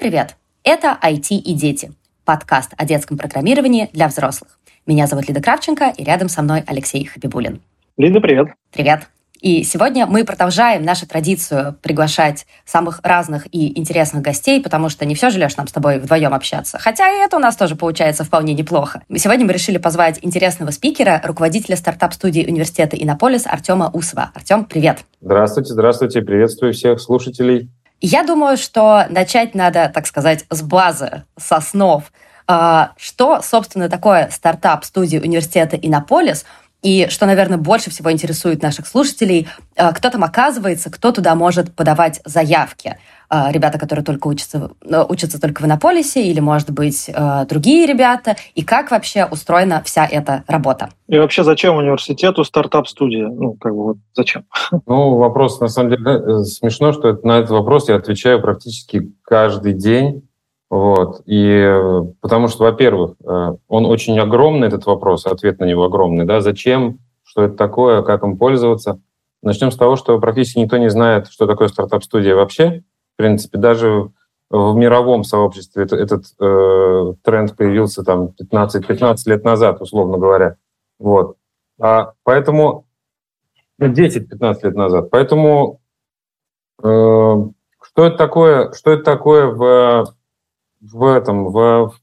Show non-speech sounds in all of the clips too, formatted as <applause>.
привет! Это IT и дети. Подкаст о детском программировании для взрослых. Меня зовут Лида Кравченко, и рядом со мной Алексей Хабибулин. Лида, привет. Привет. И сегодня мы продолжаем нашу традицию приглашать самых разных и интересных гостей, потому что не все же, Леш, нам с тобой вдвоем общаться. Хотя и это у нас тоже получается вполне неплохо. Сегодня мы решили позвать интересного спикера, руководителя стартап-студии университета Иннополис Артема Усова. Артем, привет. Здравствуйте, здравствуйте. Приветствую всех слушателей. Я думаю, что начать надо, так сказать, с базы, с основ. А, что, собственно, такое стартап студии университета Иннополис – и что, наверное, больше всего интересует наших слушателей, э, кто там оказывается, кто туда может подавать заявки. Э, ребята, которые только учатся, э, учатся только в Иннополисе, или, может быть, другие ребята, и как вообще устроена вся эта работа. И вообще, зачем университету стартап-студия? Ну, как бы вот зачем? <laughs> Ну, вопрос, на самом деле, смешно, что на этот вопрос я отвечаю практически каждый день вот. И потому что, во-первых, э, он очень огромный, этот вопрос, ответ на него огромный. Да? Зачем, что это такое, как им пользоваться? Начнем с того, что практически никто не знает, что такое стартап-студия вообще. В принципе, даже в мировом сообществе этот, этот э, тренд появился там 15, 15 лет назад, условно говоря. Вот. А, поэтому 10-15 ну, лет назад. Поэтому э, что это такое, что это такое в в этом, в,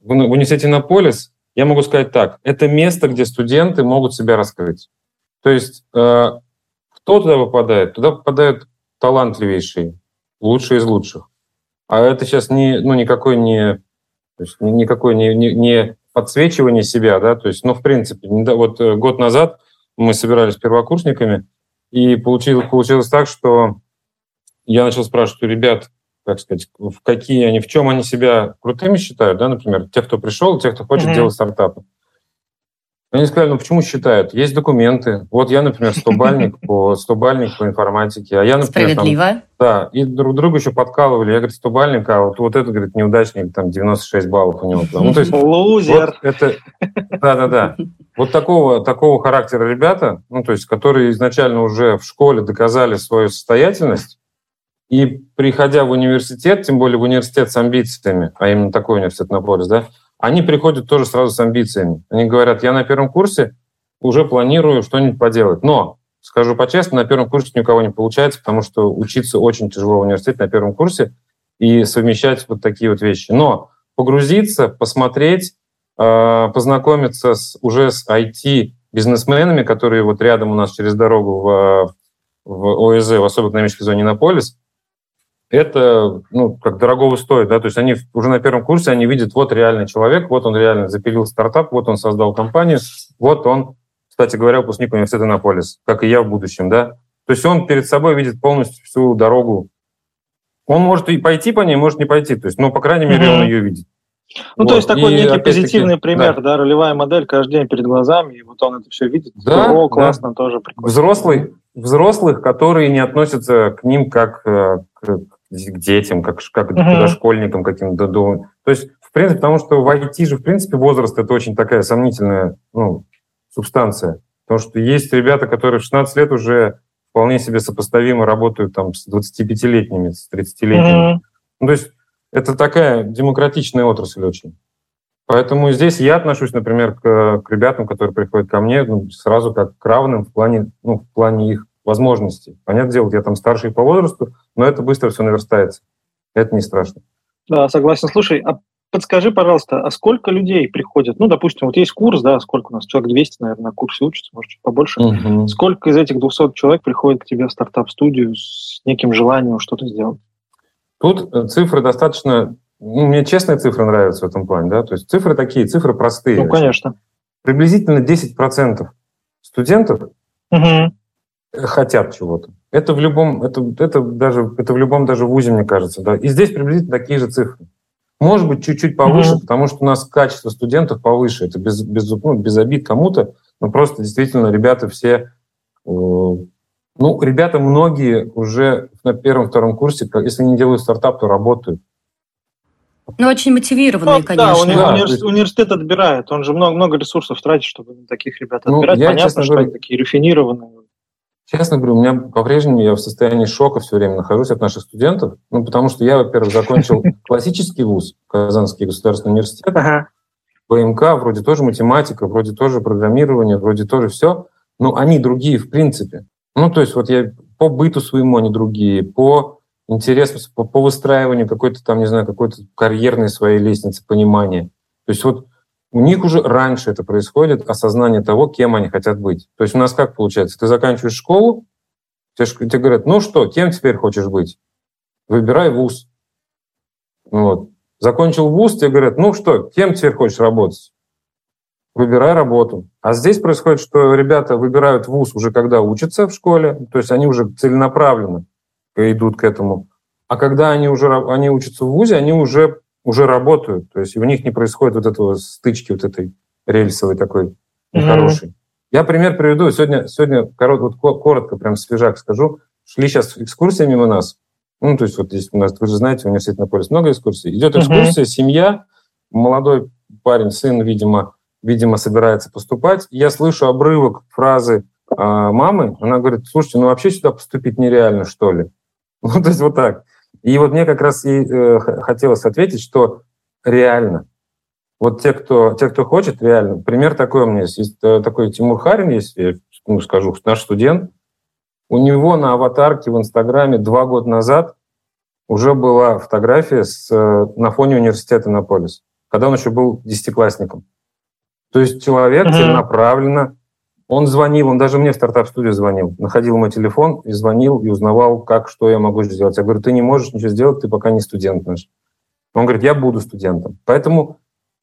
в университете Иннополис, я могу сказать так, это место, где студенты могут себя раскрыть. То есть э, кто туда попадает? Туда попадают талантливейшие, лучшие из лучших. А это сейчас не, ну, никакой не, есть никакой не, не, не подсвечивание себя, да, то есть, ну, в принципе, вот э, год назад мы собирались первокурсниками, и получилось, получилось так, что я начал спрашивать у ребят, как сказать, в какие они, в чем они себя крутыми считают, да, например, тех, кто пришел, тех, кто хочет mm-hmm. делать стартапы. Они сказали, ну почему считают? Есть документы. Вот я, например, стобальник <laughs> по стобальник по информатике, а я, например, Справедливо. Там, да, и друг друга еще подкалывали. Я, говорю, стобальник, а вот, вот это, говорит, неудачник, там 96 баллов у него. Ну, то есть, <laughs> Лузер. Вот это, да-да-да. Вот такого, такого характера ребята, ну, то есть, которые изначально уже в школе доказали свою состоятельность, и приходя в университет, тем более в университет с амбициями, а именно такой университет на полис, да, они приходят тоже сразу с амбициями. Они говорят, я на первом курсе уже планирую что-нибудь поделать. Но, скажу по-честному, на первом курсе ни у кого не получается, потому что учиться очень тяжело в университете на первом курсе и совмещать вот такие вот вещи. Но погрузиться, посмотреть, э, познакомиться с, уже с IT-бизнесменами, которые вот рядом у нас через дорогу в, в ОСЗ, в особой экономической зоне Иннополис, это, ну, как дорогого стоит, да, то есть они уже на первом курсе, они видят, вот реальный человек, вот он реально запилил стартап, вот он создал компанию, вот он, кстати говоря, выпускник университета Наполис, как и я в будущем, да. То есть он перед собой видит полностью всю дорогу. Он может и пойти по ней, может не пойти, то есть, но, по крайней мере, mm-hmm. он ее видит. Ну, вот. то есть такой и некий позитивный пример, да. да, ролевая модель каждый день перед глазами, и вот он это все видит. Да, О, классно, да. тоже прикольно. Взрослый, взрослых, которые не относятся к ним как э, к, к детям, как, как uh-huh. к дошкольникам каким-то. То есть, в принципе, потому что в IT же, в принципе, возраст – это очень такая сомнительная ну, субстанция. Потому что есть ребята, которые в 16 лет уже вполне себе сопоставимо работают там, с 25-летними, с 30-летними. Uh-huh. Ну, то есть это такая демократичная отрасль очень. Поэтому здесь я отношусь, например, к, к ребятам, которые приходят ко мне, ну, сразу как к равным в плане, ну, в плане их возможностей. Понятное дело, я там старший по возрасту, но это быстро все наверстается. Это не страшно. Да, согласен. Слушай, а подскажи, пожалуйста, а сколько людей приходят? Ну, допустим, вот есть курс, да, сколько у нас? Человек 200, наверное, на курсе учатся, может, чуть побольше. Угу. Сколько из этих 200 человек приходит к тебе в стартап-студию с неким желанием что-то сделать? Тут э, цифры достаточно... Ну, мне честные цифры нравятся в этом плане, да, то есть цифры такие, цифры простые. Ну, конечно. Приблизительно 10% студентов угу хотят чего-то. Это в любом, это, это даже, это в любом даже вузе, мне кажется, да. И здесь приблизительно такие же цифры. Может быть, чуть-чуть повыше, mm-hmm. потому что у нас качество студентов повыше. Это без, без, ну, без обид кому-то, но просто действительно ребята все... Э, ну, ребята многие уже на первом-втором курсе, если не делают стартап, то работают. Ну, очень мотивированные, ну, конечно. Да, уни- да, университет, университет отбирает. Он же много, много ресурсов тратит, чтобы таких ребят ну, отбирать. Я, Понятно, что говоря, они такие рафинированные Честно говорю, у меня по-прежнему я в состоянии шока все время нахожусь от наших студентов. Ну, потому что я, во-первых, закончил <laughs> классический вуз, Казанский государственный университет, ПМК, вроде тоже математика, вроде тоже программирование, вроде тоже все. Но они другие в принципе. Ну, то есть вот я по быту своему они другие, по интересу, по, по выстраиванию какой-то там, не знаю, какой-то карьерной своей лестницы понимания. То есть вот у них уже раньше это происходит, осознание того, кем они хотят быть. То есть у нас как получается? Ты заканчиваешь школу, тебе, тебе говорят, ну что, кем теперь хочешь быть? Выбирай вуз. Вот. Закончил вуз, тебе говорят, ну что, кем теперь хочешь работать? Выбирай работу. А здесь происходит, что ребята выбирают вуз уже когда учатся в школе, то есть они уже целенаправленно идут к этому. А когда они уже они учатся в ВУЗе, они уже уже работают, то есть у них не происходит вот этого стычки вот этой рельсовой такой нехорошей. Mm-hmm. Я пример приведу. Сегодня, сегодня коротко, вот коротко, прям свежак скажу. Шли сейчас экскурсия мимо нас. Ну, то есть вот здесь у нас, вы же знаете, на полюс много экскурсий. Идет экскурсия, mm-hmm. семья, молодой парень, сын, видимо, видимо, собирается поступать. Я слышу обрывок фразы э, мамы. Она говорит, слушайте, ну вообще сюда поступить нереально, что ли? <laughs> Ну, то есть вот так. И вот мне как раз и э, хотелось ответить, что реально. Вот те, кто, те, кто хочет, реально. Пример такой у меня есть. есть э, такой Тимур Харин есть, я ну, скажу, наш студент. У него на аватарке в Инстаграме два года назад уже была фотография с, э, на фоне университета Наполис, когда он еще был десятиклассником. То есть человек mm-hmm. целенаправленно он звонил, он даже мне в стартап-студию звонил, находил мой телефон и звонил, и узнавал, как, что я могу сделать. Я говорю, ты не можешь ничего сделать, ты пока не студент наш. Он говорит, я буду студентом. Поэтому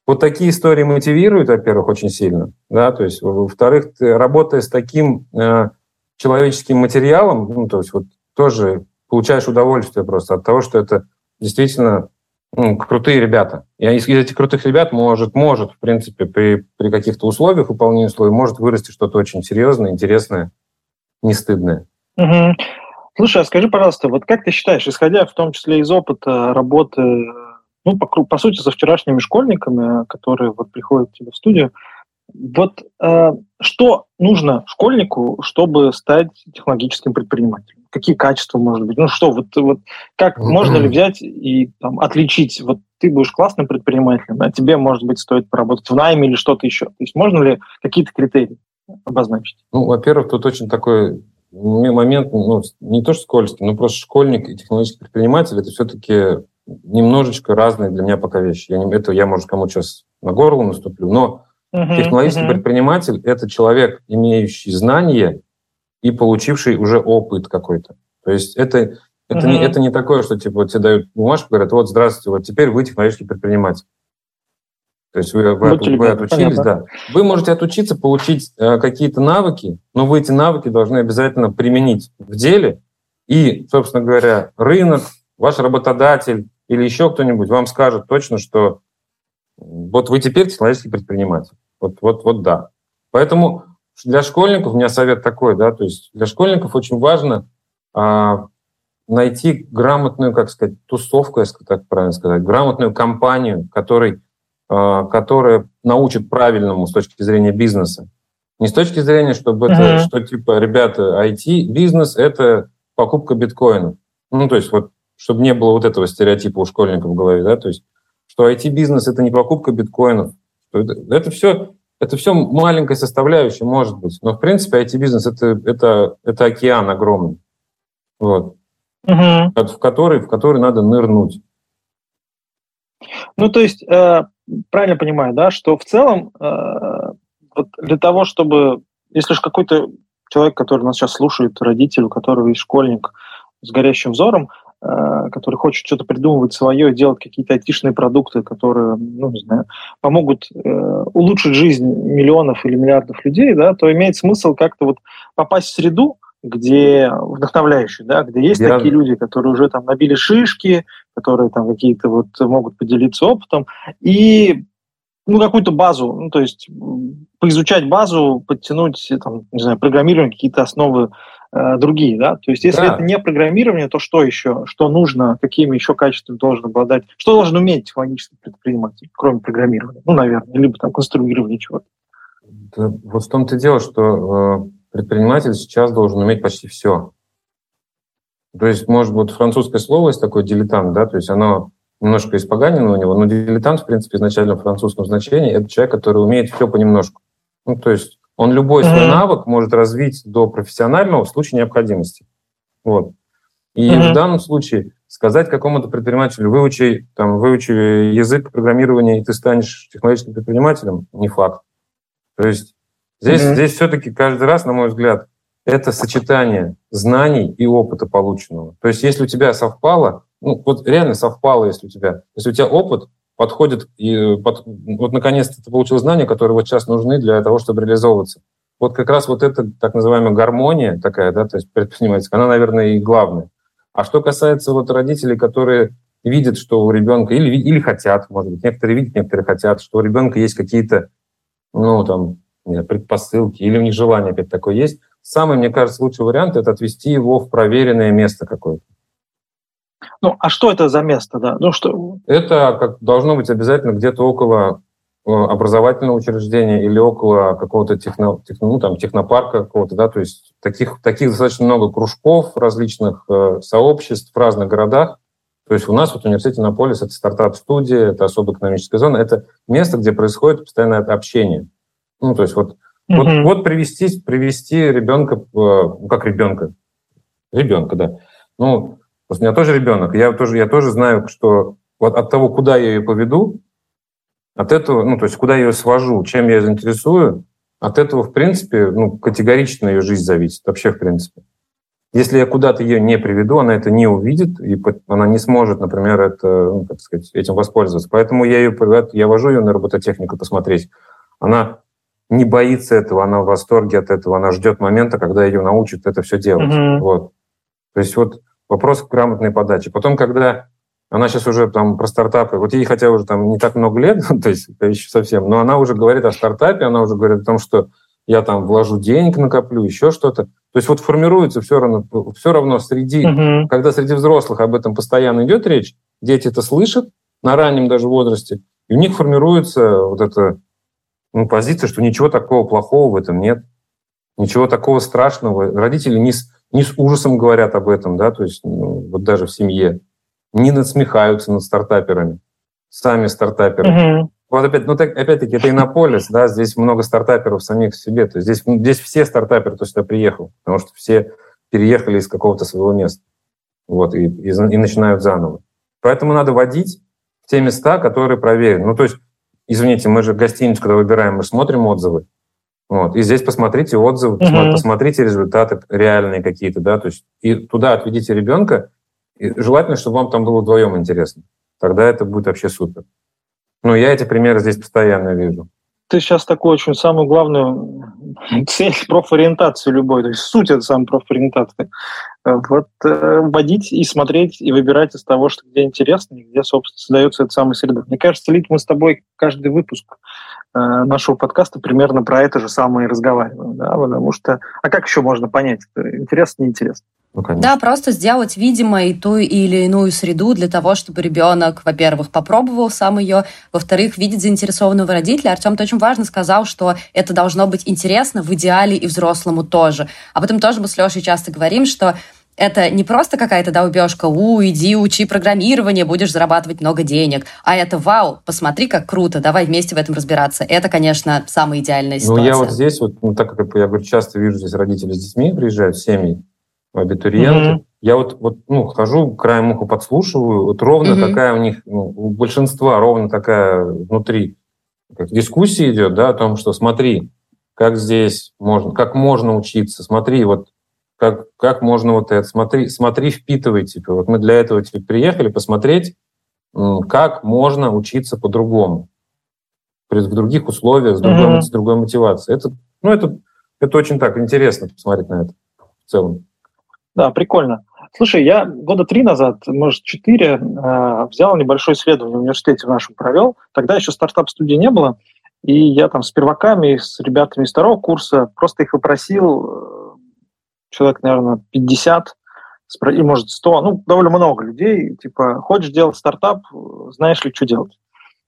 вот такие истории мотивируют, во-первых, очень сильно, да, то есть, во-вторых, работая с таким э, человеческим материалом, ну, то есть вот тоже получаешь удовольствие просто от того, что это действительно ну, крутые ребята. И из, из этих крутых ребят может, может, в принципе, при, при каких-то условиях, выполнении условий, может вырасти что-то очень серьезное, интересное, не стыдное. Угу. Слушай, а скажи, пожалуйста, вот как ты считаешь, исходя в том числе из опыта работы, ну, по, по сути, со вчерашними школьниками, которые вот приходят к тебе в студию, вот э, что нужно школьнику, чтобы стать технологическим предпринимателем? Какие качества, может быть? Ну что, вот, вот как можно ли взять и там, отличить? Вот ты будешь классным предпринимателем, а тебе, может быть, стоит поработать в найме или что-то еще. То есть можно ли какие-то критерии обозначить? Ну, во-первых, тут очень такой момент, ну, не то что скользкий, но просто школьник и технологический предприниматель – это все-таки немножечко разные для меня пока вещи. Я не, это я, может, кому сейчас на горло наступлю, но Uh-huh, Технологический uh-huh. предприниматель – это человек, имеющий знания и получивший уже опыт какой-то. То есть это, это, uh-huh. не, это не такое, что типа вот тебе дают бумажку, говорят, вот, здравствуйте, вот теперь вы технологический предприниматель. То есть вы, вы, вы, вы отучились, понятно. да. Вы можете отучиться, получить э, какие-то навыки, но вы эти навыки должны обязательно применить в деле. И, собственно говоря, рынок, ваш работодатель или еще кто-нибудь вам скажет точно, что вот вы теперь технологический предприниматель. Вот, вот, вот да. Поэтому для школьников у меня совет такой, да, то есть для школьников очень важно а, найти грамотную, как сказать, тусовку, если так правильно сказать, грамотную компанию, который, а, которая научит правильному с точки зрения бизнеса. Не с точки зрения, чтобы mm-hmm. это, что типа, ребята, IT-бизнес – это покупка биткоинов. Ну, то есть вот, чтобы не было вот этого стереотипа у школьников в голове, да, то есть что IT-бизнес – это не покупка биткоинов. Это, это, все, это все маленькая составляющая, может быть. Но, в принципе, IT-бизнес это, – это, это океан огромный, вот, угу. в, который, в который надо нырнуть. Ну, то есть, э, правильно понимаю, да, что в целом э, вот для того, чтобы, если же какой-то человек, который нас сейчас слушает, родитель, у которого есть школьник с горящим взором, который хочет что-то придумывать свое, делать какие-то айтишные продукты, которые, ну, не знаю, помогут э, улучшить жизнь миллионов или миллиардов людей, да, то имеет смысл как-то вот попасть в среду, где вдохновляющий, да, где есть Я... такие люди, которые уже там набили шишки, которые там какие-то вот могут поделиться опытом, и ну, какую-то базу, ну, то есть поизучать базу, подтянуть, там, не знаю, программирование, какие-то основы Э, другие, да? То есть если да. это не программирование, то что еще? Что нужно? Какими еще качествами должен обладать? Что должен уметь технологический предприниматель, кроме программирования? Ну, наверное, либо там конструирование чего-то. Да, вот в том-то и дело, что, э, предприниматель сейчас должен уметь почти все. То есть, может быть, французское слово есть такое дилетант, да, то есть оно немножко испоганено у него, но дилетант, в принципе, изначально в французском значении, это человек, который умеет все понемножку. Ну, то есть он любой свой mm-hmm. навык может развить до профессионального в случае необходимости. Вот. И mm-hmm. в данном случае сказать какому-то предпринимателю, выучи, там, выучи язык программирования, и ты станешь технологическим предпринимателем, не факт. То есть здесь, mm-hmm. здесь все-таки каждый раз, на мой взгляд, это сочетание знаний и опыта полученного. То есть если у тебя совпало, ну вот реально совпало, если у тебя, если у тебя опыт подходит, и под, вот наконец-то ты получил знания, которые вот сейчас нужны для того, чтобы реализовываться. Вот как раз вот эта так называемая гармония такая, да, то есть предпринимательская, она, наверное, и главная. А что касается вот родителей, которые видят, что у ребенка, или, или хотят, может быть, некоторые видят, некоторые хотят, что у ребенка есть какие-то, ну, там, предпосылки, или у них желание опять такое есть, самый, мне кажется, лучший вариант – это отвести его в проверенное место какое-то. Ну, а что это за место, да? Ну, что... Это как, должно быть обязательно где-то около э, образовательного учреждения или около какого-то техно, техно, ну, там, технопарка какого-то, да, то есть таких, таких достаточно много кружков различных э, сообществ в разных городах. То есть у нас вот в университете Наполис это стартап-студия, это особая экономическая зона, это место, где происходит постоянное общение. Ну, то есть вот, mm-hmm. вот, вот привести, привести ребенка, э, ну, как ребенка, ребенка, да. Ну, Просто у меня тоже ребенок, я тоже, я тоже знаю, что вот от того, куда я ее поведу, от этого, ну, то есть куда я ее свожу, чем я ее заинтересую, от этого, в принципе, ну, категорично ее жизнь зависит, вообще, в принципе. Если я куда-то ее не приведу, она это не увидит, и она не сможет, например, это, ну, так сказать, этим воспользоваться. Поэтому я ее я вожу ее на робототехнику посмотреть. Она не боится этого, она в восторге от этого, она ждет момента, когда ее научат это все делать. Mm-hmm. Вот. То есть вот вопрос грамотной подачи. Потом, когда она сейчас уже там про стартапы, вот ей хотя уже там не так много лет, <laughs> то есть еще совсем, но она уже говорит о стартапе, она уже говорит о том, что я там вложу денег, накоплю, еще что-то. То есть вот формируется все равно, все равно среди, угу. когда среди взрослых об этом постоянно идет речь, дети это слышат на раннем даже возрасте, и у них формируется вот эта ну, позиция, что ничего такого плохого в этом нет, ничего такого страшного. Родители не, не с ужасом говорят об этом, да, то есть ну, вот даже в семье, не надсмехаются над стартаперами, сами стартаперы. Угу. Вот опять, ну так, опять-таки, это Иннополис, да, здесь много стартаперов самих в себе, то есть здесь, здесь все стартаперы, кто сюда приехал, потому что все переехали из какого-то своего места, вот, и, и, и начинают заново. Поэтому надо водить в те места, которые проверены. Ну, то есть, извините, мы же гостиницу, когда выбираем, мы смотрим отзывы, вот. И здесь посмотрите отзывы, uh-huh. посмотрите результаты реальные какие-то, да, то есть и туда отведите ребенка, и желательно, чтобы вам там было вдвоем интересно. Тогда это будет вообще супер. Ну, я эти примеры здесь постоянно вижу. Ты сейчас такую очень самую главную <laughs> цель профориентации любой, то есть суть это самая профориентация. Вот э, вводить и смотреть, и выбирать из того, что где интересно, и где, собственно, создается эта самая среда. Мне кажется, Лид, мы с тобой каждый выпуск э, нашего подкаста примерно про это же самое и разговариваем, да, потому что, а как еще можно понять, интересно, неинтересно? Ну, да, просто сделать видимой ту или иную среду для того, чтобы ребенок, во-первых, попробовал сам ее, во-вторых, видеть заинтересованного родителя. Артем ты очень важно сказал, что это должно быть интересно в идеале и взрослому тоже. Об этом тоже мы с Лешей часто говорим, что это не просто какая-то да, убежка, у, иди учи программирование, будешь зарабатывать много денег, а это вау, посмотри, как круто, давай вместе в этом разбираться. Это, конечно, самая идеальная ситуация. Ну, я вот здесь, вот, ну, так как я говорю, часто вижу здесь родители с детьми приезжают, семьи, абитуриенты, mm-hmm. я вот, вот ну, хожу, краем уха подслушиваю, вот ровно mm-hmm. такая у них, ну, у большинства ровно такая внутри как дискуссия идет, да, о том, что смотри, как здесь можно, как можно учиться, смотри, вот как, как можно вот это, смотри, смотри, впитывай, типа, вот мы для этого типа, приехали посмотреть, как можно учиться по-другому, в других условиях, с другой, mm-hmm. с другой мотивацией. Это, ну, это, это очень так интересно посмотреть на это в целом. Да, прикольно. Слушай, я года три назад, может, четыре, э, взял небольшое исследование в университете в нашем провел. Тогда еще стартап-студии не было. И я там с перваками, с ребятами из второго курса просто их попросил, э, человек, наверное, 50, и, может, 100, ну, довольно много людей, типа, хочешь делать стартап, знаешь ли, что делать?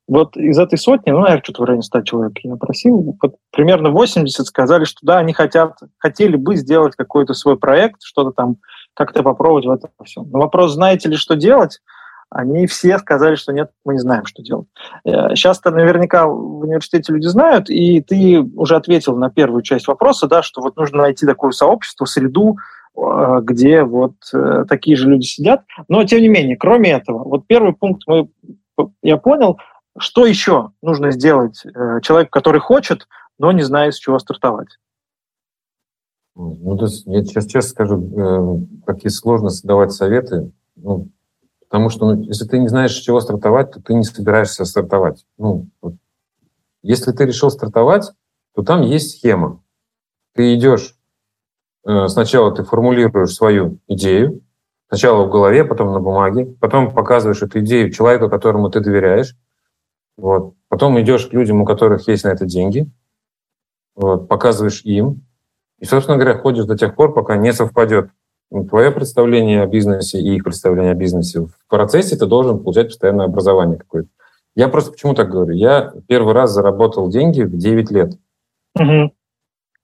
вот из этой сотни, ну, наверное, что-то в районе 100 человек я опросил, вот примерно 80 сказали, что да, они хотят, хотели бы сделать какой-то свой проект, что-то там как-то попробовать в этом всем. Но вопрос, знаете ли, что делать, они все сказали, что нет, мы не знаем, что делать. Сейчас-то э, наверняка в университете люди знают, и ты уже ответил на первую часть вопроса, да, что вот нужно найти такое сообщество, среду, э, где вот э, такие же люди сидят. Но, тем не менее, кроме этого, вот первый пункт мы, я понял, что еще нужно сделать человеку, который хочет, но не знает, с чего стартовать. Ну, я сейчас честно скажу, какие сложно давать советы. Ну, Потому что ну, если ты не знаешь, с чего стартовать, то ты не собираешься стартовать. Ну, вот. Если ты решил стартовать, то там есть схема. Ты идешь, э, сначала ты формулируешь свою идею, сначала в голове, потом на бумаге, потом показываешь эту идею человеку, которому ты доверяешь, вот. потом идешь к людям, у которых есть на это деньги, вот, показываешь им, и, собственно говоря, ходишь до тех пор, пока не совпадет твое представление о бизнесе и их представление о бизнесе. В процессе ты должен получать постоянное образование какое-то. Я просто почему так говорю? Я первый раз заработал деньги в 9 лет. Угу.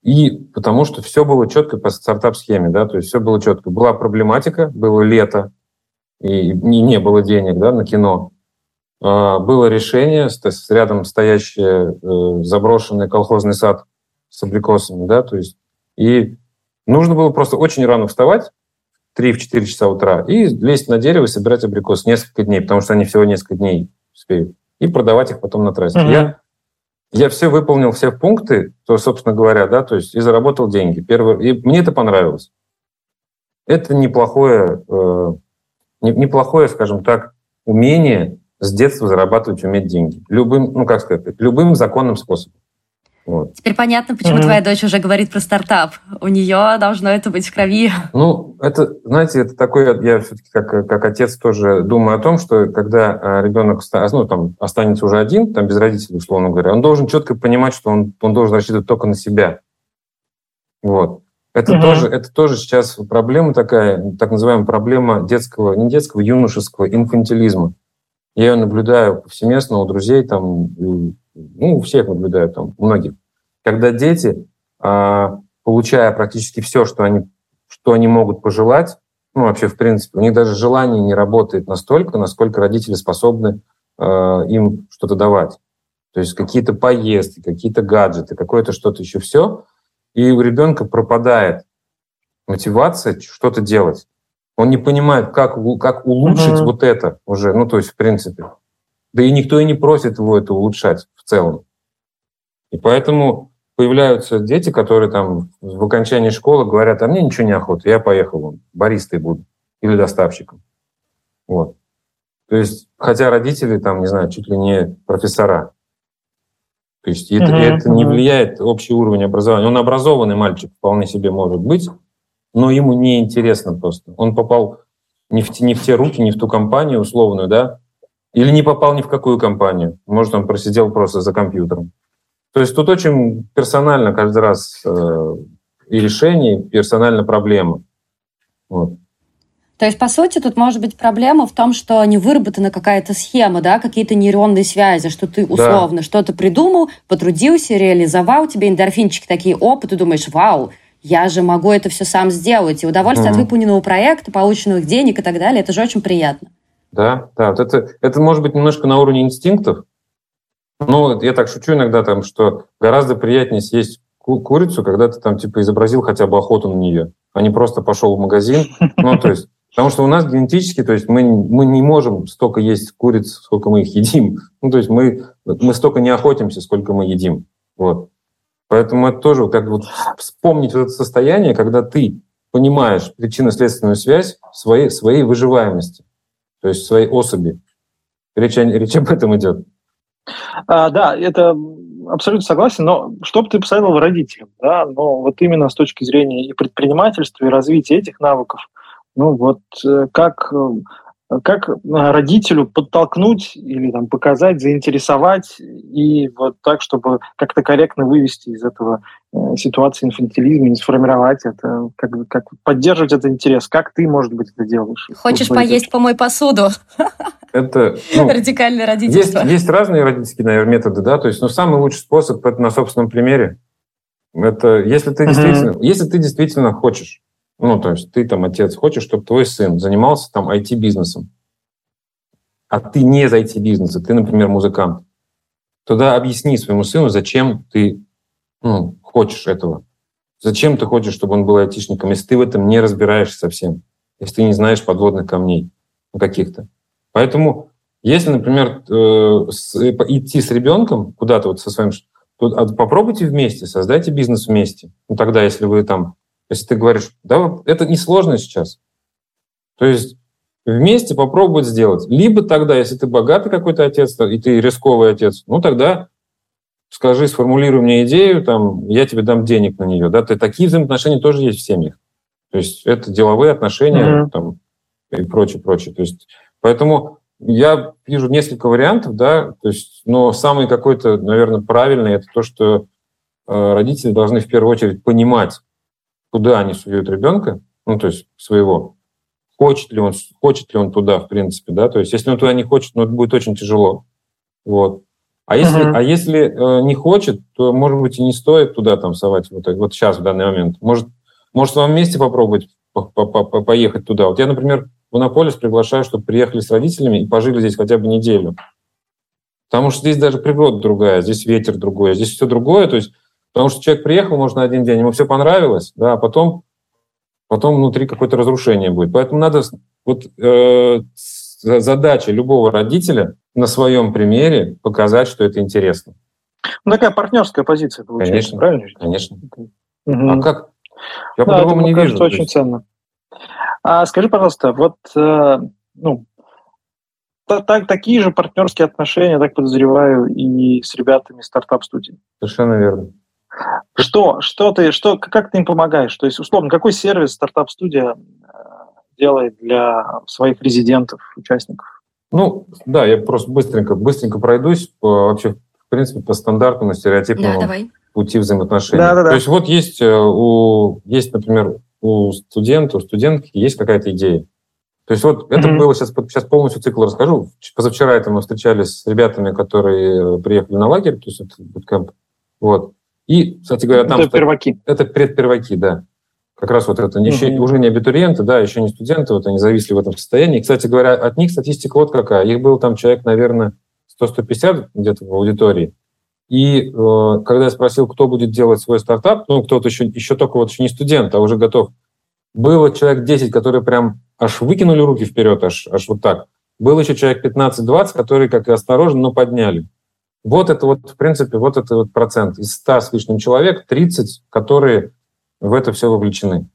И потому что все было четко по стартап-схеме, да, то есть все было четко. Была проблематика, было лето, и не, было денег да, на кино. А, было решение, рядом стоящий э, заброшенный колхозный сад с абрикосами, да, то есть и Нужно было просто очень рано вставать, 3-4 часа утра, и лезть на дерево и собирать абрикос несколько дней, потому что они всего несколько дней успеют, и продавать их потом на трассе. Mm-hmm. Я, я все выполнил, все пункты, то, собственно говоря, да, то есть и заработал деньги. Первый, и мне это понравилось. Это неплохое, э, неплохое, скажем так, умение с детства зарабатывать, уметь деньги. Любым, ну как сказать, любым законным способом. Вот. Теперь понятно, почему mm-hmm. твоя дочь уже говорит про стартап. У нее должно это быть в крови. Ну, это, знаете, это такой, я все-таки как, как отец тоже думаю о том, что когда а, ребенок ну, там, останется уже один, там, без родителей, условно говоря, он должен четко понимать, что он, он должен рассчитывать только на себя. Вот. Это, mm-hmm. тоже, это тоже сейчас проблема такая, так называемая проблема детского, не детского, юношеского инфантилизма. Я ее наблюдаю повсеместно у друзей, там, ну, у всех наблюдаю, там, у многих, когда дети, а, получая практически все, что они, что они могут пожелать, ну, вообще, в принципе, у них даже желание не работает настолько, насколько родители способны а, им что-то давать. То есть какие-то поездки, какие-то гаджеты, какое-то что-то еще все. И у ребенка пропадает мотивация что-то делать. Он не понимает, как, как улучшить uh-huh. вот это уже, ну, то есть, в принципе. Да и никто и не просит его это улучшать целом. И поэтому появляются дети, которые там в окончании школы говорят, а мне ничего не охота, я поехал вон, баристой буду или доставщиком. Вот. То есть, хотя родители там, не знаю, чуть ли не профессора. То есть это, uh-huh, это не влияет общий уровень образования. Он образованный мальчик вполне себе может быть, но ему не интересно просто. Он попал не в, не в те руки, не в ту компанию условную, да, или не попал ни в какую компанию. Может, он просидел просто за компьютером. То есть тут очень персонально каждый раз э, и решение, и персонально проблема. Вот. То есть, по сути, тут может быть проблема в том, что не выработана какая-то схема, да, какие-то нейронные связи, что ты условно да. что-то придумал, потрудился, реализовал, тебе эндорфинчики такие, опыт, ты думаешь, вау, я же могу это все сам сделать. И удовольствие mm-hmm. от выполненного проекта, полученных денег и так далее, это же очень приятно. Да, да, вот это, это может быть немножко на уровне инстинктов. Ну, я так шучу иногда, там, что гораздо приятнее съесть ку- курицу, когда ты там типа изобразил хотя бы охоту на нее, а не просто пошел в магазин. Ну, то есть, потому что у нас генетически, то есть мы, мы не можем столько есть куриц, сколько мы их едим. Ну, то есть мы, мы столько не охотимся, сколько мы едим. Вот. Поэтому это тоже как вот вспомнить вот это состояние, когда ты понимаешь причинно-следственную связь своей, своей выживаемости то есть своей особи. Речь, речь об этом идет. А, да, это абсолютно согласен, но что бы ты посоветовал родителям, да, но вот именно с точки зрения и предпринимательства, и развития этих навыков, ну вот э, как э, как родителю подтолкнуть или там, показать, заинтересовать и вот так, чтобы как-то корректно вывести из этого э, ситуации инфантилизма, не сформировать это, как, как поддерживать этот интерес. Как ты, может быть, это делаешь? Хочешь вот поесть, помой посуду? Это ну, радикальное родительство. Есть, есть разные родительские, наверное, методы, да, то есть, но самый лучший способ это на собственном примере. Это если ты действительно, если ты действительно хочешь ну, то есть ты там, отец, хочешь, чтобы твой сын занимался там IT-бизнесом, а ты не из IT-бизнеса, ты, например, музыкант, тогда объясни своему сыну, зачем ты ну, хочешь этого. Зачем ты хочешь, чтобы он был айтишником, если ты в этом не разбираешься совсем, если ты не знаешь подводных камней каких-то. Поэтому, если, например, э, с, идти с ребенком куда-то вот со своим, то попробуйте вместе, создайте бизнес вместе. Ну тогда, если вы там если ты говоришь, да, это несложно сейчас. То есть вместе попробовать сделать. Либо тогда, если ты богатый какой-то отец, и ты рисковый отец, ну тогда скажи, сформулируй мне идею, там, я тебе дам денег на нее. Да? Ты, такие взаимоотношения тоже есть в семьях. То есть это деловые отношения mm-hmm. там, и прочее, прочее. То есть, поэтому я вижу несколько вариантов, да, то есть, но самый какой-то, наверное, правильный это то, что э, родители должны в первую очередь понимать, куда они суют ребенка, ну, то есть своего, хочет ли он, хочет ли он туда, в принципе, да, то есть если он туда не хочет, ну, это будет очень тяжело, вот. А если, uh-huh. а если э, не хочет, то, может быть, и не стоит туда там совать вот, вот сейчас, в данный момент. Может, может вам вместе попробовать по -по поехать туда. Вот я, например, в Анаполис приглашаю, чтобы приехали с родителями и пожили здесь хотя бы неделю. Потому что здесь даже природа другая, здесь ветер другой, здесь все другое. То есть Потому что человек приехал, может, на один день, ему все понравилось, да, а потом, потом внутри какое-то разрушение будет. Поэтому надо... Вот э, задача любого родителя на своем примере показать, что это интересно. Ну, такая партнерская позиция получается, конечно, правильно? Конечно. Угу. А как? Я да, по-другому не вижу. Это очень ценно. А скажи, пожалуйста, вот э, ну, так, такие же партнерские отношения, так подозреваю, и с ребятами стартап-студии. Совершенно верно. Что, что ты, что, как ты им помогаешь? То есть, условно, какой сервис стартап-студия э, делает для своих резидентов, участников? Ну, да, я просто быстренько, быстренько пройдусь по, вообще, в принципе, по стандартному стереотипному да, пути взаимоотношений. Да, да, да. То есть вот есть, э, у, есть, например, у студента, у студентки есть какая-то идея. То есть вот mm-hmm. это было сейчас, сейчас полностью цикл расскажу. Позавчера это мы встречались с ребятами, которые приехали на лагерь, то есть это буткемп. Вот. И, кстати говоря, там... Это перваки. Это предперваки, да. Как раз вот это еще, угу. уже не абитуриенты, да, еще не студенты, вот они зависли в этом состоянии. И, кстати говоря, от них статистика вот какая. Их был там человек, наверное, 100-150 где-то в аудитории. И э, когда я спросил, кто будет делать свой стартап, ну, кто-то еще, еще только вот еще не студент, а уже готов, было человек 10, которые прям аж выкинули руки вперед, аж, аж вот так. Был еще человек 15-20, которые, как и осторожно, но подняли. Вот это вот, в принципе, вот это вот процент. Из 100 с лишним человек 30, которые в это все вовлечены.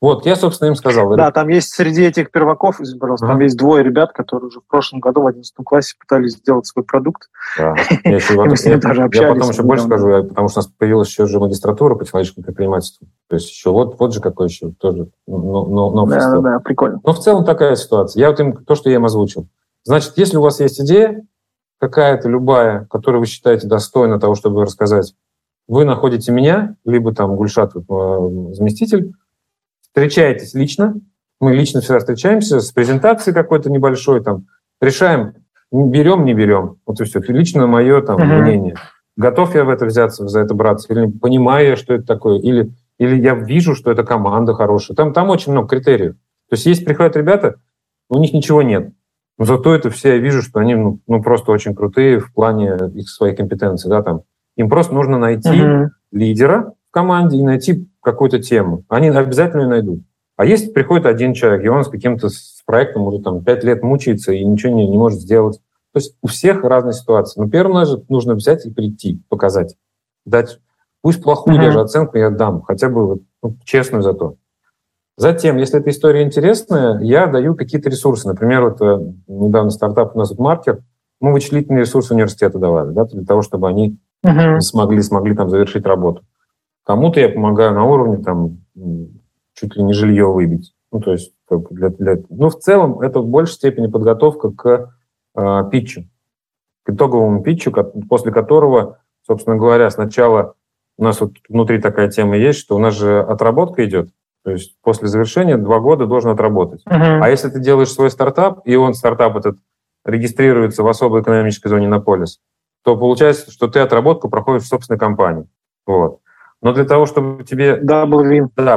Вот, я, собственно, им сказал. Да, там есть среди этих перваков, извините, пожалуйста, там есть двое ребят, которые уже в прошлом году в 11 классе пытались сделать свой продукт. Да. <laughs> Я, еще, мы с ними даже общались. Я потом еще больше скажу, потому что у нас появилась еще же магистратура по технологическому предпринимательству. То есть еще вот, вот же какой еще тоже Да, да, да, прикольно. Но в целом такая ситуация. Я вот им, то, что я им озвучил. Значит, если у вас есть идея, какая-то любая, которую вы считаете достойна того, чтобы рассказать, вы находите меня, либо там Гульшат, э, заместитель, встречаетесь лично, мы лично всегда встречаемся с презентацией какой-то небольшой, там, решаем, берем, не берем. Вот и все. Это лично мое там, uh-huh. мнение. Готов я в это взяться, за это браться, или понимаю я, что это такое, или, или я вижу, что это команда хорошая. Там, там очень много критериев. То есть есть приходят ребята, у них ничего нет. Но зато это все я вижу, что они ну, ну, просто очень крутые в плане их своей компетенции. Да, там. Им просто нужно найти uh-huh. лидера в команде и найти какую-то тему. Они обязательно ее найдут. А если приходит один человек, и он с каким-то с проектом уже там пять лет мучается и ничего не, не может сделать. То есть у всех разные ситуации. Но первым же нужно взять и прийти, показать, дать, пусть плохую uh-huh. даже оценку я дам, хотя бы ну, честную зато. Затем, если эта история интересная, я даю какие-то ресурсы. Например, вот э, недавно стартап у нас вот маркер, мы вычислительные ресурсы университета давали, да, для того, чтобы они uh-huh. смогли, смогли там завершить работу. Кому-то я помогаю на уровне там чуть ли не жилье выбить. Ну, то есть Для, для, ну, в целом, это в большей степени подготовка к э, питчу, к итоговому питчу, после которого, собственно говоря, сначала у нас вот внутри такая тема есть, что у нас же отработка идет, то есть после завершения два года должен отработать. Uh-huh. А если ты делаешь свой стартап, и он, стартап этот, регистрируется в особой экономической зоне на полис, то получается, что ты отработку проходишь в собственной компании. Вот. Но для того, чтобы тебе да,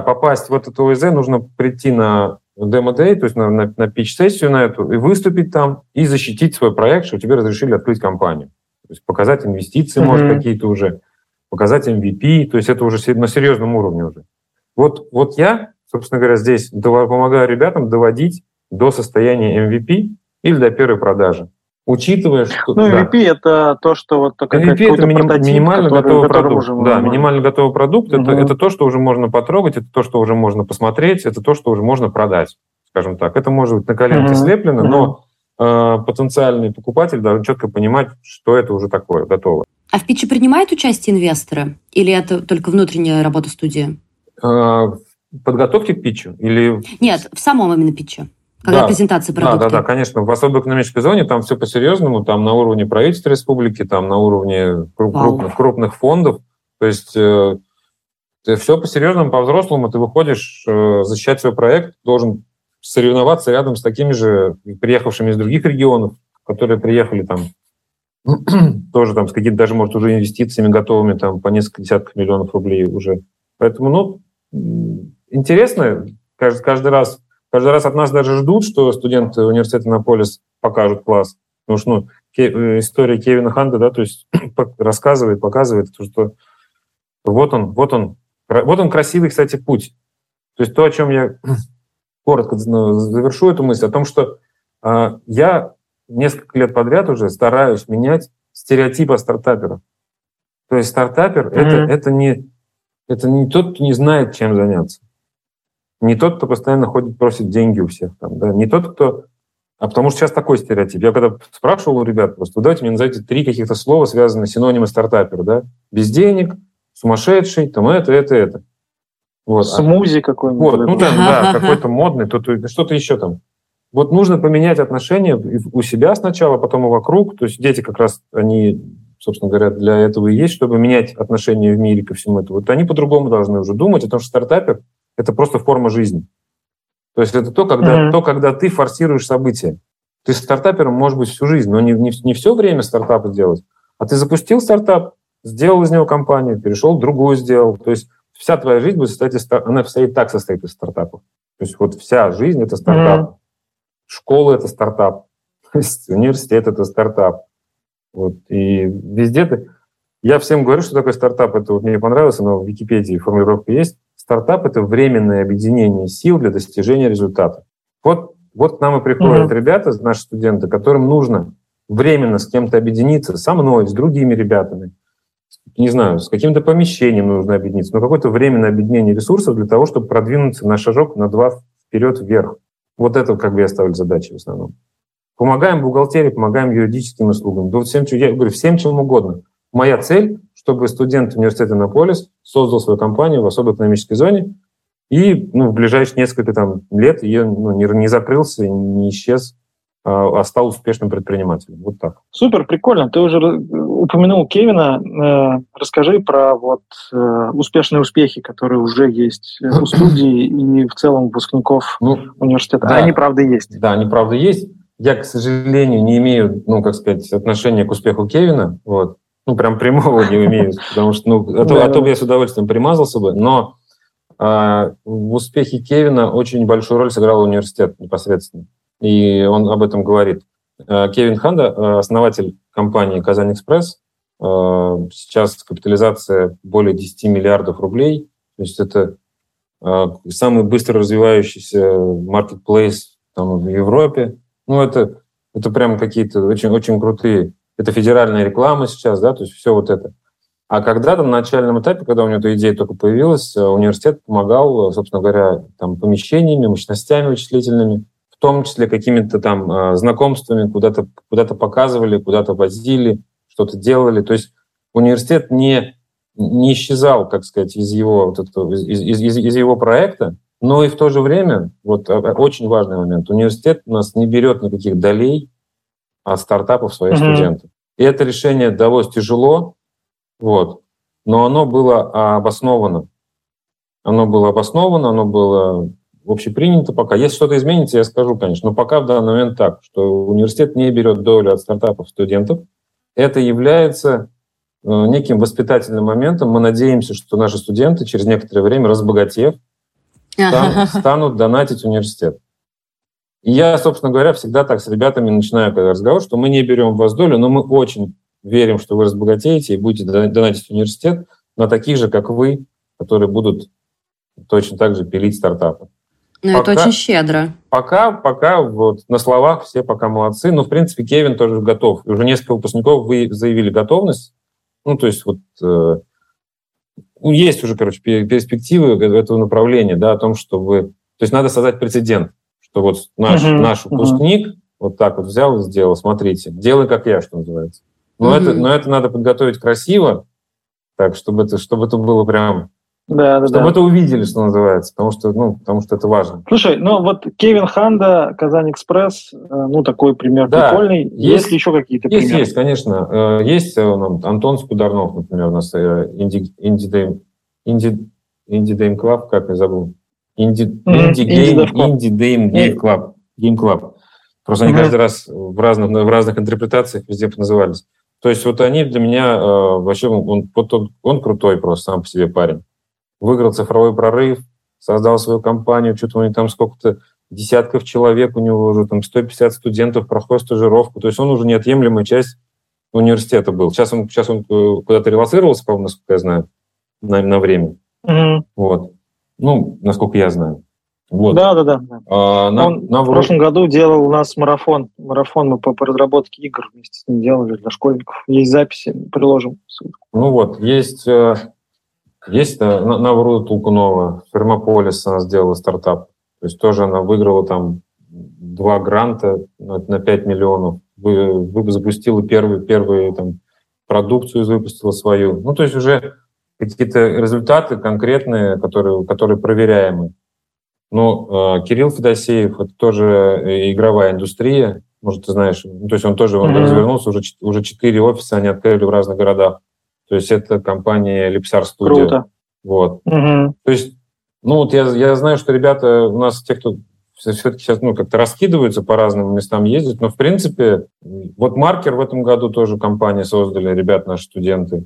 попасть в этот ОСЗ, нужно прийти на демо-дей, то есть на, на, на пич-сессию на эту, и выступить там, и защитить свой проект, что тебе разрешили открыть компанию. То есть показать инвестиции, mm-hmm. может, какие-то уже, показать MVP, то есть это уже на серьезном уровне уже. Вот, вот я, собственно говоря, здесь помогаю ребятам доводить до состояния MVP или до первой продажи учитывая, что... Ну, MVP да. это то, что вот MVP это миним, прототип, минимально который, готовый продукт. Уже да, минимально готовый продукт угу. это, это то, что уже можно потрогать, это то, что уже можно посмотреть, это то, что уже можно продать, скажем так. Это может быть на коленке угу. слеплено, угу. но э, потенциальный покупатель должен четко понимать, что это уже такое, готово. А в питче принимают участие инвесторы? Или это только внутренняя работа студии? Э, подготовки к питчу? Или... Нет, в самом именно питче когда да, презентация продукта. Да, да, да, конечно. В особой экономической зоне там все по-серьезному, там на уровне правительства республики, там на уровне крупных, крупных фондов. То есть э, все по-серьезному, по-взрослому. Ты выходишь э, защищать свой проект, должен соревноваться рядом с такими же приехавшими из других регионов, которые приехали там <clears throat> тоже там с какими-то даже, может, уже инвестициями готовыми там по несколько десятков миллионов рублей уже. Поэтому, ну, интересно каждый, каждый раз Каждый раз от нас даже ждут, что студенты университета Наполис покажут класс. Потому что ну, э, история Кевина Ханта, да, то есть <clears throat> рассказывает, показывает, что вот он, вот он, вот он красивый, кстати, путь. То есть то, о чем я <clears throat> коротко ну, завершу эту мысль, о том, что э, я несколько лет подряд уже стараюсь менять стереотипы о стартаперах. То есть стартапер mm-hmm. это, это, не, это не тот, кто не знает, чем заняться. Не тот, кто постоянно ходит, просит деньги у всех. Там, да? Не тот, кто... А потому что сейчас такой стереотип. Я когда спрашивал у ребят, просто давайте мне назовите три каких-то слова, связанные с синонимы стартапера. Да? Без денег, сумасшедший, там это, это, это. Вот. Смузи какой-нибудь. Вот, ну там, да, какой-то модный, то, что-то еще там. Вот нужно поменять отношения у себя сначала, потом и вокруг. То есть дети как раз, они, собственно говоря, для этого и есть, чтобы менять отношения в мире ко всему этому. Вот они по-другому должны уже думать о том, что стартапер это просто форма жизни. То есть это то, когда, mm-hmm. то, когда ты форсируешь события. Ты стартапером может быть всю жизнь, но не, не, не все время стартапы делать. А ты запустил стартап, сделал из него компанию, перешел, другую сделал. То есть вся твоя жизнь будет состоять из, она вся и так состоит из стартапов. То есть вот вся жизнь – это стартап. Mm-hmm. Школа – это стартап. <laughs> Университет – это стартап. Вот. И везде ты... Я всем говорю, что такое стартап. Это вот мне понравилось, но в Википедии формулировка есть. Стартап – это временное объединение сил для достижения результата. Вот, вот к нам и приходят mm-hmm. ребята, наши студенты, которым нужно временно с кем-то объединиться, со мной, с другими ребятами, не знаю, с каким-то помещением нужно объединиться, но какое-то временное объединение ресурсов для того, чтобы продвинуться на шажок, на два вперед, вверх. Вот это как бы я ставлю задачи в основном. Помогаем бухгалтерии, помогаем юридическим услугам. Да вот всем, я говорю, всем чем угодно. Моя цель чтобы студент университета Иннополис создал свою компанию в особой экономической зоне и ну, в ближайшие несколько там, лет ее ну, не, не закрылся, не исчез, а, а стал успешным предпринимателем. Вот так. Супер, прикольно. Ты уже упомянул Кевина. Э, расскажи про вот э, успешные успехи, которые уже есть у студии и в целом выпускников ну, университета. Да, они правда есть. Да, они правда есть. Я, к сожалению, не имею, ну, как сказать, отношения к успеху Кевина. Вот. Ну, прям прямого не умею, <laughs> потому что, ну, а то, а то бы я с удовольствием примазался бы, но а, в успехе Кевина очень большую роль сыграл университет непосредственно, и он об этом говорит. А, Кевин Ханда, а, основатель компании «Казань Экспресс», а, сейчас капитализация более 10 миллиардов рублей, то есть это самый быстро развивающийся маркетплейс там, в Европе. Ну, это, это прям какие-то очень, очень крутые это федеральная реклама сейчас, да, то есть все вот это. А когда-то на начальном этапе, когда у него эта идея только появилась, э, университет помогал, э, собственно говоря, там, помещениями, мощностями вычислительными, в том числе какими-то там э, знакомствами, куда-то куда показывали, куда-то возили, что-то делали. То есть университет не, не исчезал, как сказать, из его, вот этого, из, из, из, из его проекта, Но и в то же время, вот очень важный момент, университет у нас не берет никаких долей от стартапов своих mm-hmm. студентов. И это решение далось тяжело, вот, но оно было обосновано. Оно было обосновано, оно было общепринято пока. Если что-то изменится, я скажу, конечно. Но пока в данный момент так, что университет не берет долю от стартапов студентов. Это является э, неким воспитательным моментом. Мы надеемся, что наши студенты через некоторое время, разбогатев, станут, станут донатить университет. И я, собственно говоря, всегда так с ребятами начинаю когда разговор, что мы не берем в вас долю, но мы очень верим, что вы разбогатеете и будете донатить университет на таких же, как вы, которые будут точно так же пилить стартапы. Ну, это очень щедро. Пока, пока вот на словах все пока молодцы. Но, в принципе, Кевин тоже готов. Уже несколько выпускников вы заявили готовность. Ну, то есть вот э, есть уже, короче, перспективы этого направления, да, о том, чтобы... То есть надо создать прецедент, что вот наш, uh-huh, наш выпускник uh-huh. вот так вот взял и сделал, смотрите, делай как я, что называется. Но, uh-huh. это, но это надо подготовить красиво, так, чтобы это, чтобы это было прям да, да, чтобы да. это увидели, что называется, потому что, ну, потому что это важно. Слушай, ну вот Кевин Ханда, KazanExpress, э, ну такой пример да, прикольный. Есть, есть ли еще какие-то есть, примеры? Есть, конечно. Э, есть э, Антон Скударнов, например, у нас Indie, Indie, Indie, Indie Game Club, как я забыл. Indie, Indie Game, Indie Game Game Club. Game Club. Просто они каждый раз в разных, в разных интерпретациях везде назывались. То есть вот они для меня вообще, он, он, он крутой просто сам по себе парень выиграл цифровой прорыв, создал свою компанию, что-то у него там сколько-то десятков человек, у него уже там 150 студентов проходят стажировку, то есть он уже неотъемлемая часть университета был. Сейчас он, сейчас он э, куда-то релацировался, по-моему, насколько я знаю, на, на время. Mm-hmm. Вот. Ну, насколько я знаю. Вот. Да, да, да. А, на, Он на... в прошлом году делал у нас марафон. Марафон мы по, по разработке игр вместе с ним делали для школьников. Есть записи, приложим. Ну вот, есть э, есть э, Навруда Тулкунова, Фермополис она сделала стартап. То есть тоже она выиграла там два гранта на, на 5 миллионов, вы, вы запустила первую, первую там, продукцию, выпустила свою. Ну, то есть уже какие-то результаты конкретные, которые, которые проверяемы. Но э, Кирилл Федосеев, это тоже э, игровая индустрия, может, ты знаешь, ну, то есть он тоже mm-hmm. развернулся, уже, уже четыре офиса они открыли в разных городах. То есть это компания Lipsar Studio. Круто. Вот. Угу. То есть, ну вот я, я знаю, что ребята у нас, те, кто все-таки сейчас ну, как-то раскидываются по разным местам ездят, но в принципе, вот маркер в этом году тоже компании создали, ребят, наши студенты.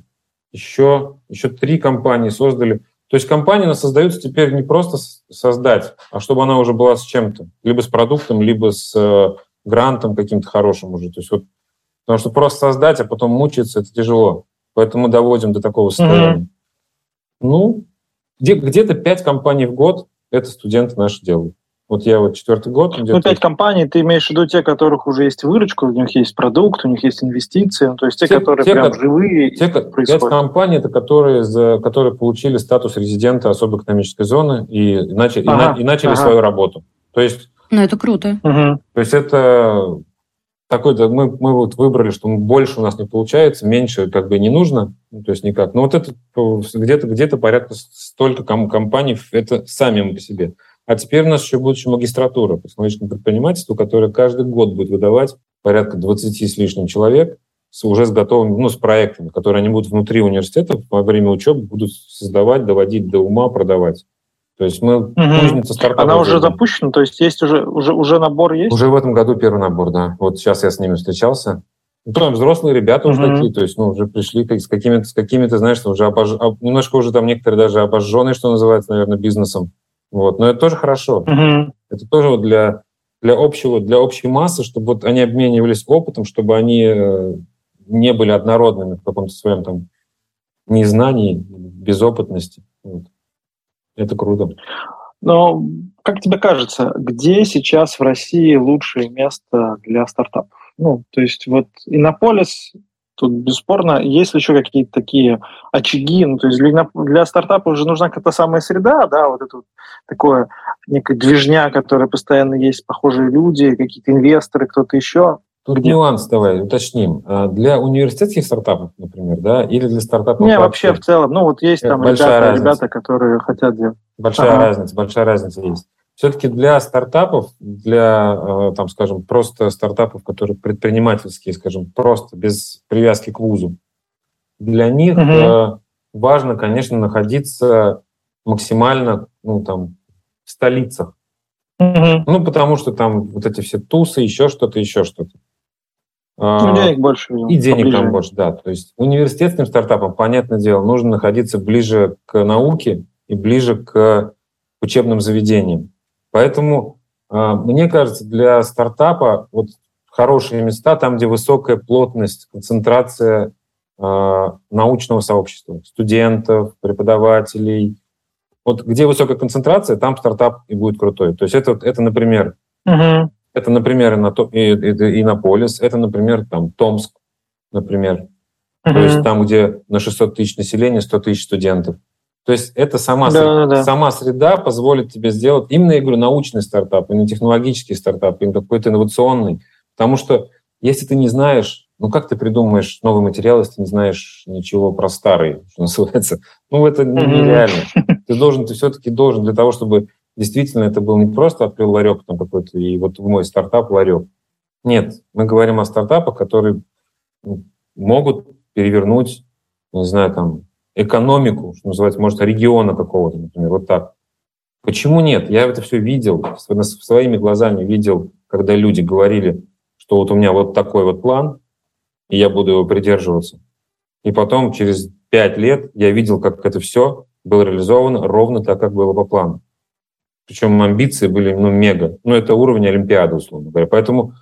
Еще, еще три компании создали. То есть компания нас создается теперь не просто создать, а чтобы она уже была с чем-то. Либо с продуктом, либо с э, грантом каким-то хорошим уже. То есть вот, потому что просто создать, а потом мучиться, это тяжело. Поэтому доводим до такого состояния. Mm-hmm. Ну, где- где-то пять компаний в год это студенты наши делают. Вот я вот четвертый год. Ну, пять компаний, ты имеешь в виду те, которых уже есть выручка, у них есть продукт, у них есть инвестиции, ну, то есть те, те которые те, прям живые. Те, пять компаний, это которые, за, которые получили статус резидента особой экономической зоны и, начали, ага, и, и начали ага. свою работу. То есть... Ну, это круто. Угу. То есть это такой, да, мы, мы вот выбрали, что больше у нас не получается, меньше как бы не нужно, ну, то есть никак. Но вот это где-то где порядка столько ком- компаний, это сами по себе. А теперь у нас еще будет еще магистратура по технологическому предпринимательству, которая каждый год будет выдавать порядка 20 с лишним человек с, уже с готовыми, ну, с проектами, которые они будут внутри университета во время учебы будут создавать, доводить до ума, продавать. То есть мы угу. кузница стартапа. Она уже запущена, то есть есть уже, уже, уже набор есть? Уже в этом году первый набор, да. Вот сейчас я с ними встречался. Ну, там взрослые ребята угу. уже такие, то есть, ну, уже пришли с какими-то, с какими-то, знаешь, уже обож... немножко уже там некоторые даже обожженные, что называется, наверное, бизнесом. Вот, но это тоже хорошо. Угу. Это тоже вот для, для общего, для общей массы, чтобы вот они обменивались опытом, чтобы они э, не были однородными в каком-то своем там незнании, безопытности. Вот. Это круто. Но как тебе кажется, где сейчас в России лучшее место для стартапов? Ну, то есть вот Иннополис, тут бесспорно, есть ли еще какие-то такие очаги? Ну, то есть для, для стартапа уже нужна какая-то самая среда, да, вот это вот такое некое движня, которое постоянно есть, похожие люди, какие-то инвесторы, кто-то еще. Тут Где? нюанс давай уточним. А для университетских стартапов, например, да, или для стартапов? Не, вообще в целом. Ну, вот есть там большая ребята, разница. ребята, которые хотят делать. Большая ага. разница, большая разница есть. Все-таки для стартапов, для, э, там, скажем, просто стартапов, которые предпринимательские, скажем, просто без привязки к вузу, для них угу. важно, конечно, находиться максимально, ну, там, в столицах. Угу. Ну, потому что там вот эти все тусы, еще что-то, еще что-то. Ну, денег больше. И денег поближе. там больше, да. То есть университетским стартапам, понятное дело, нужно находиться ближе к науке и ближе к учебным заведениям. Поэтому, а, мне кажется, для стартапа вот хорошие места там, где высокая плотность, концентрация а, научного сообщества, студентов, преподавателей. Вот где высокая концентрация, там стартап и будет крутой. То есть это, это например, угу. Это, например, Иннополис, это, например, там Томск, например. Угу. То есть там, где на 600 тысяч населения 100 тысяч студентов. То есть это сама, да, среда, да. сама среда позволит тебе сделать именно, я говорю, научный стартап, именно технологический стартап, именно какой-то инновационный. Потому что если ты не знаешь, ну как ты придумаешь новый материал, если ты не знаешь ничего про старый, что <laughs> называется? Ну это нереально. Ты должен, ты все-таки должен для того, чтобы действительно это был не просто открыл ларек там какой-то, и вот мой стартап ларек. Нет, мы говорим о стартапах, которые ну, могут перевернуть, не знаю, там, экономику, что называется, может, региона какого-то, например, вот так. Почему нет? Я это все видел, своими глазами видел, когда люди говорили, что вот у меня вот такой вот план, и я буду его придерживаться. И потом, через пять лет, я видел, как это все было реализовано ровно так, как было по плану. Причем амбиции были ну, мега. Ну, это уровень Олимпиады, условно говоря. Поэтому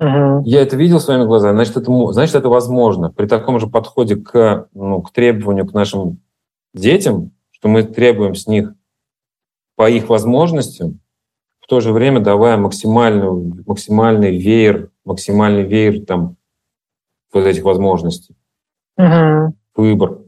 Угу. Я это видел своими глазами, значит это, значит, это возможно. При таком же подходе к, ну, к требованию к нашим детям, что мы требуем с них по их возможностям, в то же время давая максимальный, максимальный веер, максимальный веер там, вот этих возможностей. Угу. Выбор.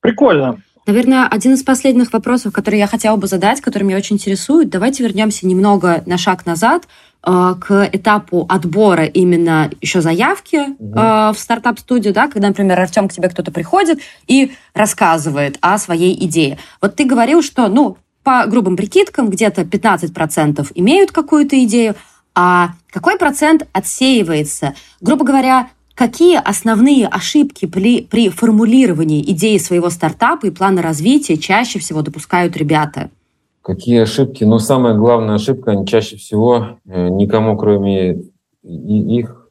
Прикольно. Наверное, один из последних вопросов, который я хотела бы задать, который меня очень интересует, давайте вернемся немного на шаг назад э, к этапу отбора именно еще заявки угу. э, в стартап-студию, да, когда, например, Артем к тебе кто-то приходит и рассказывает о своей идее. Вот ты говорил, что, ну, по грубым прикидкам, где-то 15% имеют какую-то идею, а какой процент отсеивается? Грубо говоря, Какие основные ошибки при, при формулировании идеи своего стартапа и плана развития чаще всего допускают ребята? Какие ошибки? Ну, самая главная ошибка, они чаще всего э, никому, кроме их,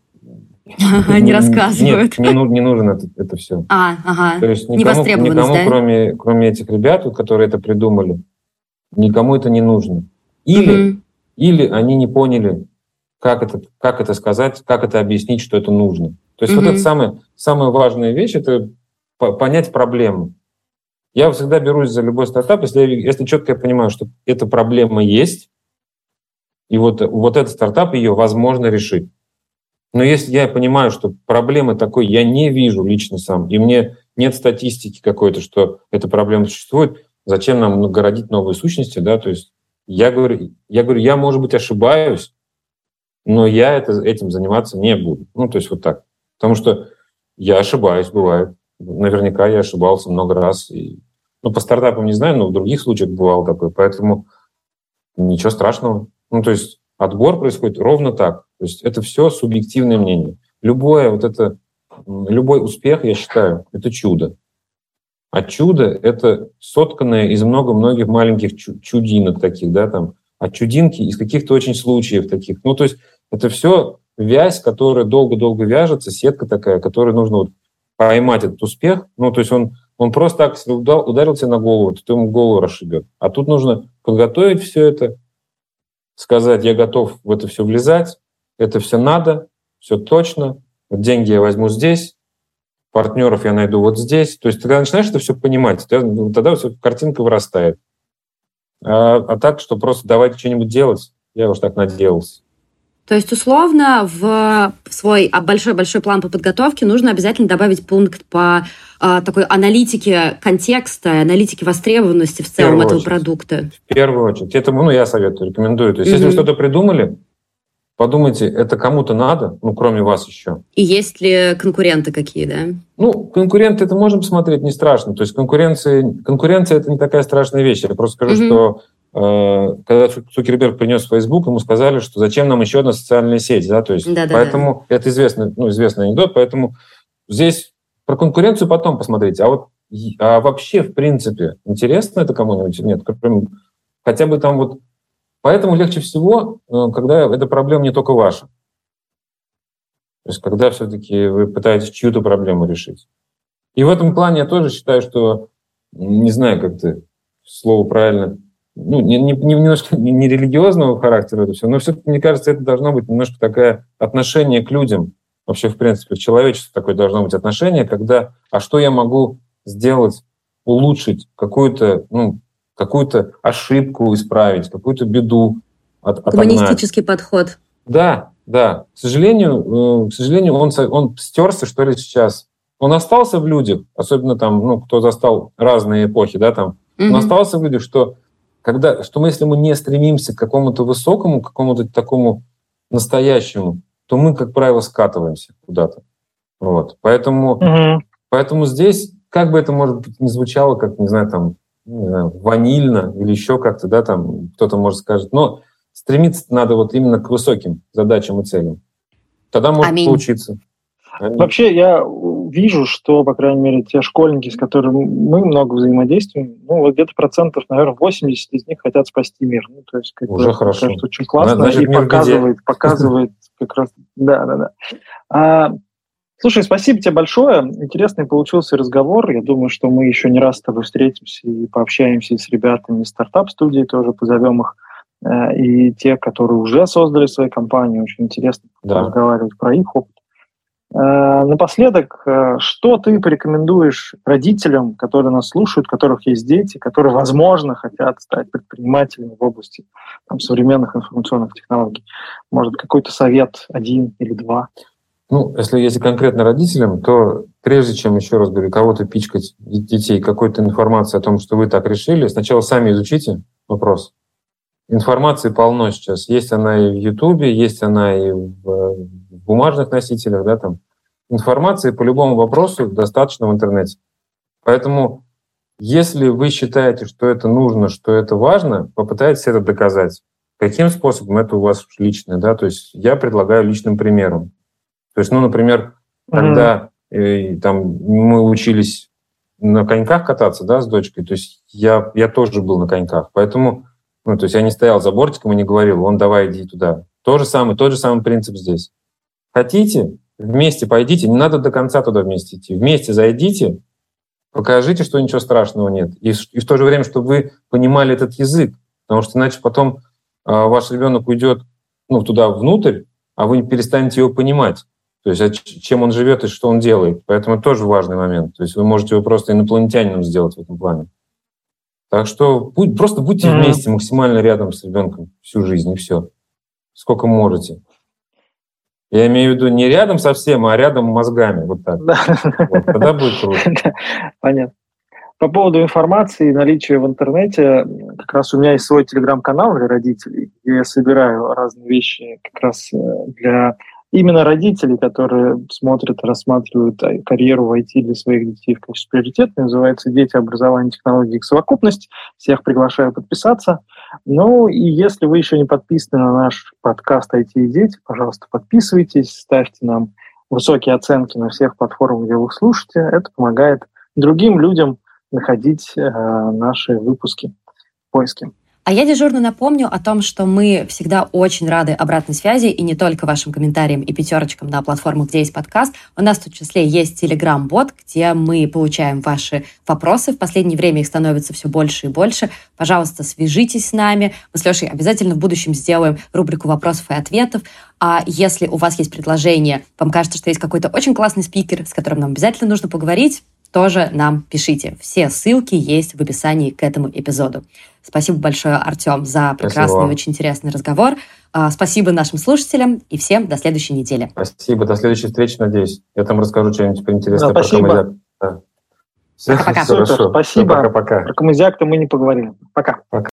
не рассказывают. Нет, не, не нужно это, это все. А, ага. То есть никому, никому да? кроме, кроме этих ребят, которые это придумали, никому это не нужно. Или, угу. или они не поняли, как это, как это сказать, как это объяснить, что это нужно. То есть mm-hmm. вот это самая, самая важная вещь, это понять проблему. Я всегда берусь за любой стартап, если, если четко я понимаю, что эта проблема есть, и вот, вот этот стартап ее возможно решить. Но если я понимаю, что проблемы такой я не вижу лично сам, и мне нет статистики какой-то, что эта проблема существует, зачем нам городить новые сущности, да, то есть я говорю, я говорю, я, может быть, ошибаюсь, но я это, этим заниматься не буду. Ну, то есть вот так. Потому что я ошибаюсь, бывает. Наверняка я ошибался много раз. И, ну, по стартапам не знаю, но в других случаях бывало такое. Поэтому ничего страшного. Ну, то есть отбор происходит ровно так. То есть это все субъективное мнение. Любое вот это, любой успех, я считаю, это чудо. А чудо — это сотканное из много-многих маленьких чудинок таких, да, там, а чудинки из каких-то очень случаев таких. Ну, то есть это все вязь, которая долго-долго вяжется, сетка такая, которой нужно вот поймать этот успех. Ну, то есть он, он просто так ударил тебе на голову, то ему голову расшибет. А тут нужно подготовить все это, сказать, я готов в это все влезать, это все надо, все точно, деньги я возьму здесь, партнеров я найду вот здесь. То есть, когда начинаешь это все понимать, тогда, тогда все, картинка вырастает. А, а так, что просто давайте что-нибудь делать, я уж так наделался. То есть, условно, в свой большой-большой план по подготовке нужно обязательно добавить пункт по э, такой аналитике контекста, аналитике востребованности в целом в этого очередь. продукта. В первую очередь. Это, ну, я советую, рекомендую. То есть, mm-hmm. если вы что-то придумали, подумайте, это кому-то надо, ну, кроме вас еще. И есть ли конкуренты какие, да? Ну, конкуренты это можно посмотреть, не страшно. То есть конкуренция, конкуренция это не такая страшная вещь. Я просто скажу, mm-hmm. что когда Цукерберг принес Facebook, ему сказали, что зачем нам еще одна социальная сеть, да, то есть Да-да-да. поэтому это известный, ну, известный анекдот, поэтому здесь про конкуренцию потом посмотрите. А вот а вообще, в принципе, интересно это кому-нибудь? Нет, хотя бы там вот Поэтому легче всего, э, когда эта проблема не только ваша. То есть когда все-таки вы пытаетесь чью-то проблему решить. И в этом плане я тоже считаю, что, не знаю, как ты слово правильно, ну, не, не, немножко не, религиозного характера это все, но все-таки, мне кажется, это должно быть немножко такое отношение к людям. Вообще, в принципе, в человечестве такое должно быть отношение, когда, а что я могу сделать, улучшить какую-то, ну, какую-то ошибку исправить, какую-то беду от, Гуманистический подход. Да, да. К сожалению, э, к сожалению, он, он стерся, что ли, сейчас. Он остался в людях, особенно там, ну, кто застал разные эпохи, да, там. Mm-hmm. Он остался в людях, что когда, что мы, если мы не стремимся к какому-то высокому, к какому-то такому настоящему, то мы, как правило, скатываемся куда-то. Вот. Поэтому, mm-hmm. поэтому здесь, как бы это, может быть, не звучало, как, не знаю, там, ванильно или еще как-то, да, там кто-то может сказать. Но стремиться надо вот именно к высоким задачам и целям. Тогда может Аминь. получиться. Аминь. Вообще я вижу, что, по крайней мере, те школьники, с которыми мы много взаимодействуем, ну, вот где-то процентов, наверное, 80 из них хотят спасти мир. Ну, то есть, как Уже бы, хорошо. Кажется, очень классно Значит, и показывает, показывает как раз... Да, да, да. А, Слушай, спасибо тебе большое. Интересный получился разговор. Я думаю, что мы еще не раз с тобой встретимся и пообщаемся с ребятами из стартап-студии, тоже позовем их. Э, и те, которые уже создали свои компании, очень интересно да. разговаривать про их опыт. Э, напоследок, э, что ты порекомендуешь родителям, которые нас слушают, у которых есть дети, которые, возможно, хотят стать предпринимателями в области там, современных информационных технологий? Может, какой-то совет один или два? Ну, если если конкретно родителям, то прежде чем, еще раз говорю, кого-то пичкать детей какой-то информацией о том, что вы так решили, сначала сами изучите вопрос. Информации полно сейчас. Есть она и в Ютубе, есть она и в, в бумажных носителях, да, там. Информации по любому вопросу достаточно в интернете. Поэтому, если вы считаете, что это нужно, что это важно, попытайтесь это доказать. Каким способом это у вас личное, да, то есть я предлагаю личным примером. То есть, ну, например, когда mm-hmm. э, там мы учились на коньках кататься, да, с дочкой, то есть я, я тоже был на коньках, поэтому, ну, то есть я не стоял за бортиком и не говорил, он давай иди туда. То же самое, тот же самый принцип здесь. Хотите, вместе пойдите, не надо до конца туда вместе идти, вместе зайдите, покажите, что ничего страшного нет. И, и в то же время, чтобы вы понимали этот язык, потому что иначе потом э, ваш ребенок уйдет ну, туда внутрь, а вы перестанете его понимать. То есть а чем он живет и что он делает. Поэтому это тоже важный момент. То есть вы можете его просто инопланетянином сделать в этом плане. Так что будь, просто будьте mm-hmm. вместе, максимально рядом с ребенком всю жизнь, и все. Сколько можете. Я имею в виду не рядом совсем, а рядом мозгами. Вот так. Вот, тогда будет <laughs> круто. Понятно. По поводу информации и наличия в интернете, как раз у меня есть свой телеграм-канал для родителей, где я собираю разные вещи как раз э, для именно родители, которые смотрят, рассматривают э, карьеру в IT для своих детей в качестве приоритета, называется «Дети, образование, технологии и совокупность». Всех приглашаю подписаться. Ну и если вы еще не подписаны на наш подкаст «IT и дети», пожалуйста, подписывайтесь, ставьте нам высокие оценки на всех платформах, где вы слушаете. Это помогает другим людям находить э, наши выпуски в поиске. А я дежурно напомню о том, что мы всегда очень рады обратной связи и не только вашим комментариям и пятерочкам на платформах, где есть подкаст. У нас в том числе есть Telegram-бот, где мы получаем ваши вопросы. В последнее время их становится все больше и больше. Пожалуйста, свяжитесь с нами. Мы с Лешей обязательно в будущем сделаем рубрику вопросов и ответов. А если у вас есть предложение, вам кажется, что есть какой-то очень классный спикер, с которым нам обязательно нужно поговорить, тоже нам пишите. Все ссылки есть в описании к этому эпизоду. Спасибо большое, Артем, за прекрасный Спасибо. и очень интересный разговор. А, спасибо нашим слушателям и всем до следующей недели. Спасибо, до следующей встречи, надеюсь. Я там расскажу что-нибудь интересное да, про Камызяк. Да. Все, пока. Все, Супер, спасибо. Пока-пока. Про Камызяк-то мы не поговорили. Пока. Пока.